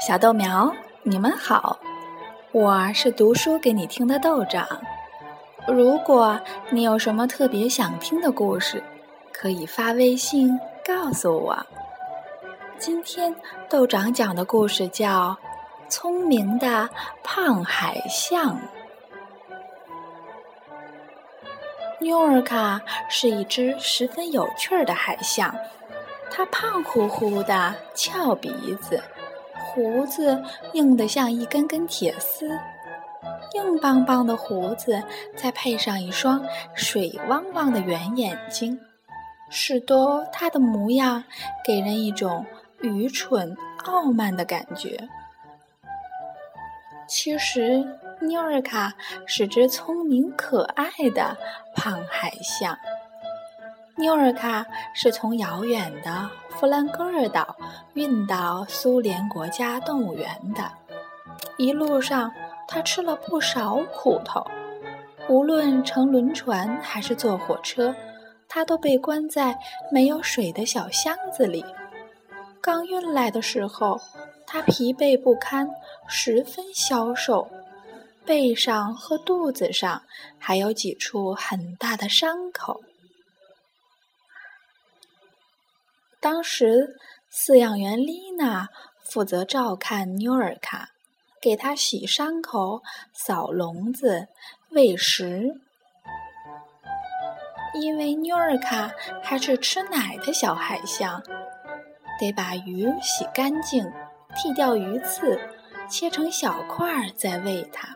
小豆苗，你们好，我是读书给你听的豆长。如果你有什么特别想听的故事，可以发微信告诉我。今天豆长讲的故事叫《聪明的胖海象》。妞尔卡是一只十分有趣的海象，它胖乎乎的，翘鼻子。胡子硬得像一根根铁丝，硬邦邦的胡子再配上一双水汪汪的圆眼睛，使得他的模样给人一种愚蠢傲慢的感觉。其实，妞尔卡是只聪明可爱的胖海象。妞尔卡是从遥远的弗兰格尔岛运到苏联国家动物园的，一路上他吃了不少苦头。无论乘轮船还是坐火车，他都被关在没有水的小箱子里。刚运来的时候，他疲惫不堪，十分消瘦，背上和肚子上还有几处很大的伤口。当时，饲养员丽娜负责照看妞尔卡，给她洗伤口、扫笼子、喂食。因为妞尔卡还是吃奶的小海象，得把鱼洗干净，剔掉鱼刺，切成小块儿再喂它。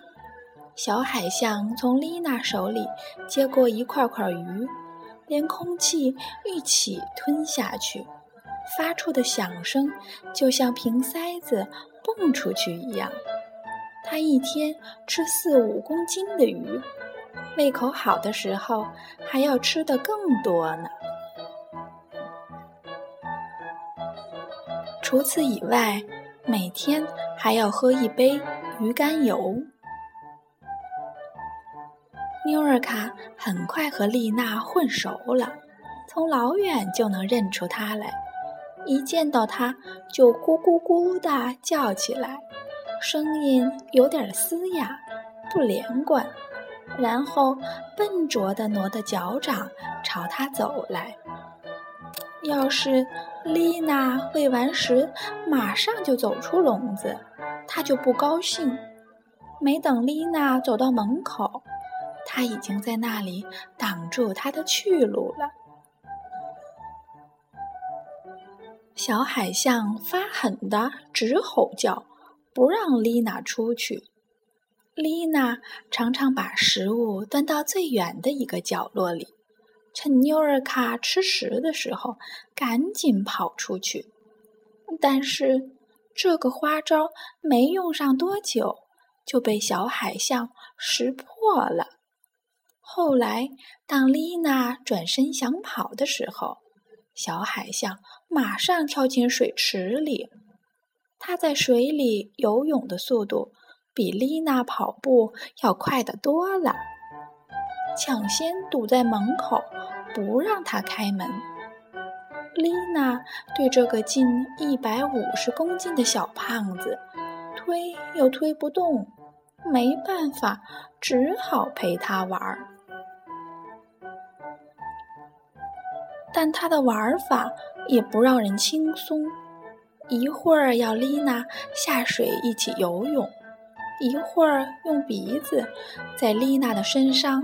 小海象从丽娜手里接过一块块鱼。连空气一起吞下去，发出的响声就像瓶塞子蹦出去一样。他一天吃四五公斤的鱼，胃口好的时候还要吃的更多呢。除此以外，每天还要喝一杯鱼肝油。妞尔卡很快和丽娜混熟了，从老远就能认出她来，一见到她就咕咕咕地叫起来，声音有点嘶哑，不连贯，然后笨拙地挪着脚掌朝她走来。要是丽娜喂完食马上就走出笼子，她就不高兴。没等丽娜走到门口。他已经在那里挡住他的去路了。小海象发狠的直吼叫，不让丽娜出去。丽娜常常把食物端到最远的一个角落里，趁妞尔卡吃食的时候，赶紧跑出去。但是这个花招没用上多久，就被小海象识破了。后来，当丽娜转身想跑的时候，小海象马上跳进水池里。它在水里游泳的速度比丽娜跑步要快得多了，抢先堵在门口，不让她开门。丽娜对这个近一百五十公斤的小胖子推又推不动，没办法，只好陪他玩儿。但他的玩法也不让人轻松，一会儿要丽娜下水一起游泳，一会儿用鼻子在丽娜的身上